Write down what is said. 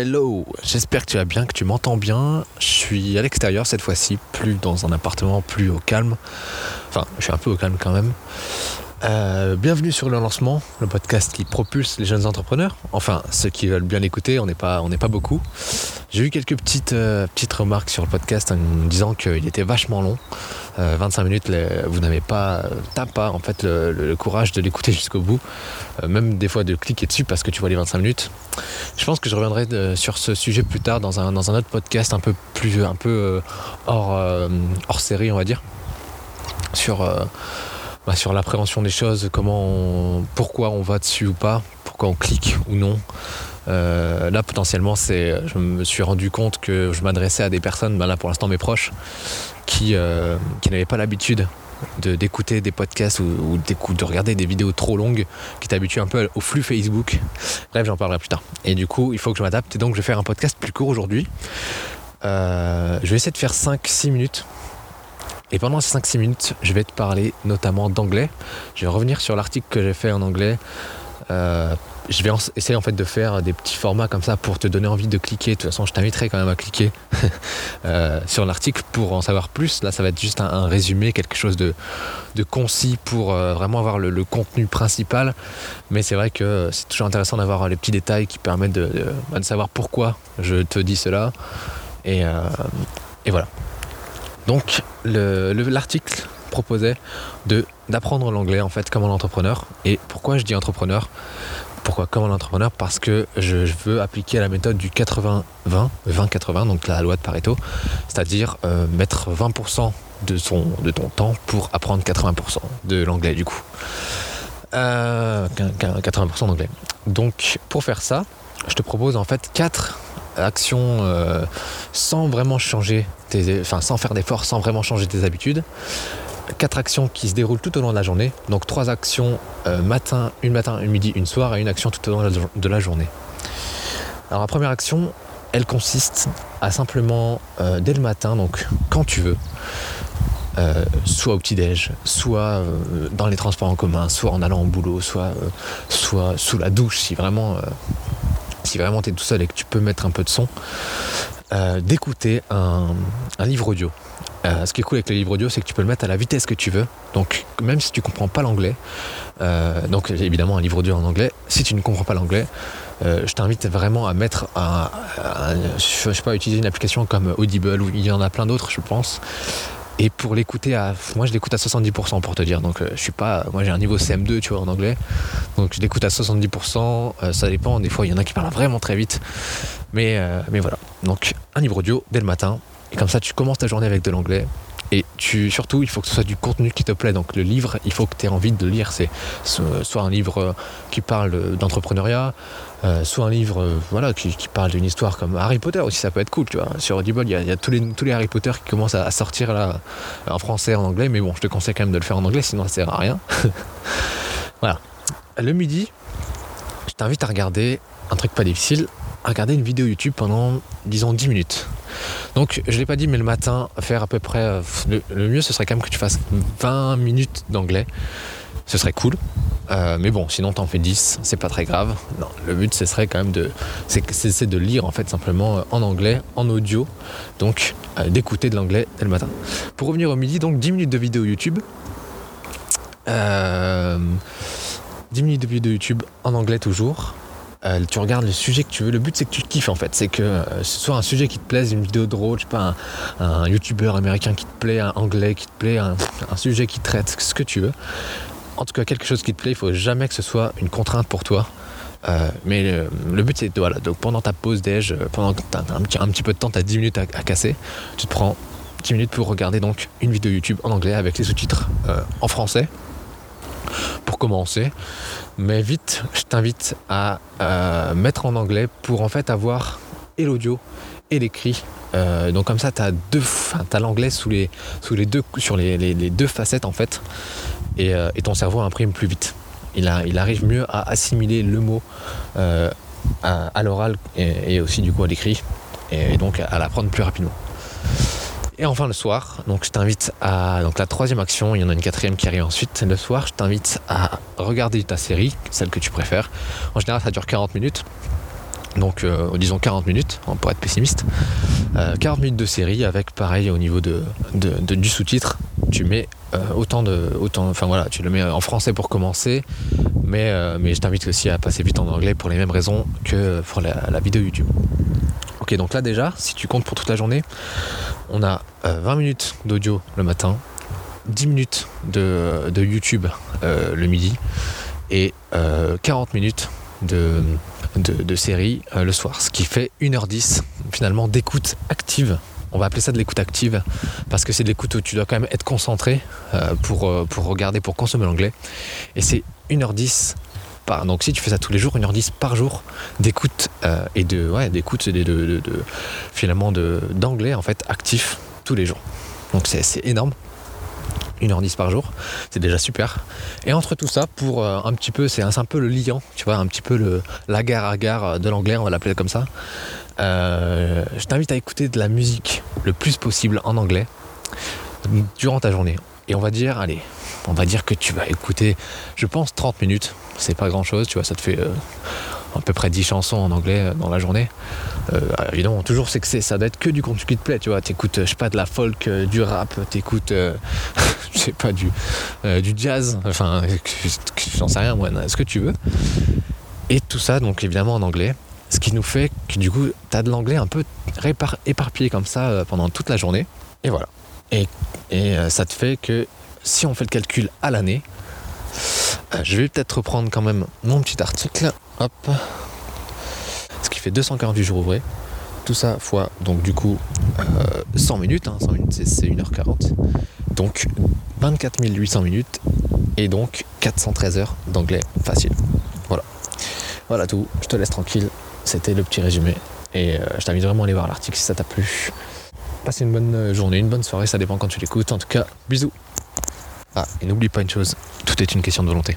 Hello, j'espère que tu vas bien, que tu m'entends bien. Je suis à l'extérieur cette fois-ci, plus dans un appartement, plus au calme. Enfin, je suis un peu au calme quand même. Euh, bienvenue sur le lancement, le podcast qui propulse les jeunes entrepreneurs. Enfin, ceux qui veulent bien l'écouter, on n'est pas, pas beaucoup. J'ai eu quelques petites, euh, petites remarques sur le podcast en me disant qu'il était vachement long. 25 euh, minutes, vous n'avez pas, t'as pas en fait le, courage de l'écouter jusqu'au bout, même des fois de cliquer dessus parce que tu vois les 25 minutes. Je pense que je reviendrai sur ce sujet plus tard dans un, dans un autre podcast un peu plus, un peu hors, hors série, on va dire, sur bah, sur l'appréhension des choses, comment pourquoi on va dessus ou pas, pourquoi on clique ou non. Euh, là, potentiellement, c'est, je me suis rendu compte que je m'adressais à des personnes, bah, là pour l'instant mes proches, qui, euh, qui n'avaient pas l'habitude de, d'écouter des podcasts ou, de regarder des vidéos trop longues, qui t'habituent un peu au flux Facebook. Bref, j'en parlerai plus tard. Et du coup, il faut que je m'adapte. Et donc, je vais faire un podcast plus court aujourd'hui. Euh, je vais essayer de faire 5-6 minutes et pendant ces 5-6 minutes, je vais te parler notamment d'anglais. Je vais revenir sur l'article que j'ai fait en anglais. Euh, je vais essayer en fait de faire des petits formats comme ça pour te donner envie de cliquer. De toute façon, je t'inviterai quand même à cliquer euh, sur l'article pour en savoir plus. Là, ça va être juste un, résumé, quelque chose de, concis pour euh, vraiment avoir le, contenu principal. Mais c'est vrai que c'est toujours intéressant d'avoir les petits détails qui permettent de, bah, savoir pourquoi je te dis cela. et voilà. Donc l'article proposait d'apprendre l'anglais en fait comme un entrepreneur. Et pourquoi je dis entrepreneur? Pourquoi comme un entrepreneur? Parce que je, veux appliquer la méthode du 80-20, 20-80, donc la loi de Pareto, c'est-à-dire euh, mettre 20% de, son, ton temps pour apprendre 80% de l'anglais du coup. 80% euh, d'anglais. Donc pour faire ça, je te propose en fait 4 actions euh, sans vraiment changer tes, enfin sans faire d'efforts, sans vraiment changer tes habitudes. Quatre actions qui se déroulent tout au long de la journée. Donc trois actions euh, matin, une matin, une midi, une soir et une action tout au long de la journée. Alors la première action, elle consiste à simplement euh, dès le matin, donc quand tu veux, soit au petit-déj, soit dans les transports en commun, soit en allant au boulot, soit, soit sous la douche si vraiment si vraiment tu es tout seul et que tu peux mettre un peu de son, euh, d'écouter un, livre audio. Euh, ce qui est cool avec le livre audio, c'est que tu peux le mettre à la vitesse que tu veux. Donc, même si tu comprends pas l'anglais, euh, donc évidemment un livre audio en anglais, si tu ne comprends pas l'anglais, je t'invite vraiment à mettre un, je sais pas, utiliser une application comme Audible ou il y en a plein d'autres, je pense, et pour l'écouter à. Moi, je l'écoute à 70% pour te dire. Donc, euh, je suis pas. Moi, j'ai un niveau CM2, tu vois, en anglais. Donc, je l'écoute à 70%. Euh, ça dépend. Des fois, il y en a qui parlent vraiment très vite. Mais, euh, mais voilà. Donc, un livre audio dès le matin. Et comme ça, tu commences ta journée avec de l'anglais. Et tu, surtout, il faut que ce soit du contenu qui te plaît. Donc le livre, il faut que tu aies envie de le lire. C'est soit un livre qui parle d'entrepreneuriat, euh, soit un livre euh, voilà, qui, parle d'une histoire comme Harry Potter aussi, ça peut être cool. Tu vois. Sur Audible, il y a, tous, les, tous les Harry Potter qui commencent à, sortir là, en français, en anglais. Mais bon, je te conseille quand même de le faire en anglais, sinon ça sert à rien. voilà. Le midi, je t'invite à regarder un truc pas difficile, à regarder une vidéo YouTube pendant, disons, 10 minutes. Donc, je l'ai pas dit, mais le matin, faire à peu près. Euh, le, mieux, ce serait quand même que tu fasses 20 minutes d'anglais. Ce serait cool. Euh, mais bon, sinon t'en fais 10, c'est pas très grave. Non, le but ce serait quand même de, c'est de lire en fait simplement euh, en anglais, en audio, donc d'écouter de l'anglais dès le matin. Pour revenir au midi, donc 10 minutes de vidéo YouTube. 10 minutes de vidéo YouTube en anglais toujours. Euh, tu regardes le sujet que tu veux. Le but, c'est que tu kiffes en fait. C'est que euh, ce soit un sujet qui te plaise, une vidéo drôle, je sais pas, un, youtubeur américain qui te plaît, un anglais qui te plaît, un, sujet qui traite, ce que tu veux. En tout cas, quelque chose qui te plaît, il faut jamais que ce soit une contrainte pour toi. Euh, mais le but, c'est voilà, donc pendant ta pause déj, pendant que tu as un, petit peu de temps, tu as 10 minutes à, casser, tu te prends 10 minutes pour regarder donc une vidéo YouTube en anglais avec les sous-titres en français pour commencer. Mais vite, je t'invite à euh, mettre en anglais pour en fait avoir et l'audio et l'écrit. Euh, donc comme ça, tu as, deux, as l'anglais sous les, sous les deux, sur les, deux facettes en fait. Euh, et, ton cerveau imprime plus vite. Il, arrive mieux à assimiler le mot à, l'oral et, aussi du coup à l'écrit. Et donc à l'apprendre plus rapidement. Et enfin le soir, donc je t'invite à donc la troisième action, il y en a une quatrième qui arrive ensuite. Le soir, je t'invite à regarder ta série, celle que tu préfères. En général, ça dure 40 minutes. Donc euh, disons 40 minutes, hein, pour être pessimiste. 40 minutes de série avec pareil au niveau de, du sous-titre, tu mets autant de. Autant, enfin voilà, tu le mets en français pour commencer, mais, mais je t'invite aussi à passer vite en anglais pour les mêmes raisons que pour la, vidéo YouTube. Ok, donc là déjà, si tu comptes pour toute la journée, on a 20 minutes d'audio le matin, 10 minutes de, YouTube le midi et 40 minutes de, série euh, le soir, ce qui fait 1h10 finalement d'écoute active. On va appeler ça de l'écoute active parce que c'est de l'écoute où tu dois quand même être concentré euh, pour, euh, pour regarder, pour consommer l'anglais. Et c'est 1h10 Donc si tu fais ça tous les jours, 1h10 par jour d'écoute et de ouais, d'écoute de, de, de, finalement d'anglais en fait actif tous les jours. Donc c'est énorme. 1h10 par jour, c'est déjà super. Et entre tout ça, pour euh, un petit peu, c'est un, peu le liant, tu vois, un petit peu le, la gare à gare de l'anglais, on va l'appeler comme ça. Euh, je t'invite à écouter de la musique le plus possible en anglais durant ta journée. Et on va dire, allez, on va dire que tu vas écouter, je pense, 30 minutes. C'est pas grand chose, tu vois, ça te fait euh, à peu près 10 chansons en anglais dans la journée. Euh, évidemment, toujours, c'est que ça doit être que du contenu qui te plaît, tu vois. T'écoutes, je sais pas, de la folk, euh, du rap, t'écoutes, euh, je sais pas, du, du jazz, enfin, j'en sais rien, moi, ce que tu veux. Et tout ça, donc évidemment en anglais. Ce qui nous fait que du coup, t'as de l'anglais un peu éparpillé comme ça pendant toute la journée. Et voilà. Et, et ça te fait que si on fait le calcul à l'année, je vais peut-être reprendre quand même mon petit article. Hop ce qui fait 248 jours ouvrés. Tout ça fois, donc du coup, 100 euh, minutes, 100 hein, minutes c'est 1h40. Donc 24 800 minutes et donc 413 heures d'anglais facile. Voilà. Voilà tout, je te laisse tranquille. C'était le petit résumé. Et euh, je t'invite vraiment à aller voir l'article si ça t'a plu. Passez une bonne euh, journée, une bonne soirée, ça dépend quand tu l'écoutes. En tout cas, bisous. Ah, et n'oublie pas une chose, tout est une question de volonté.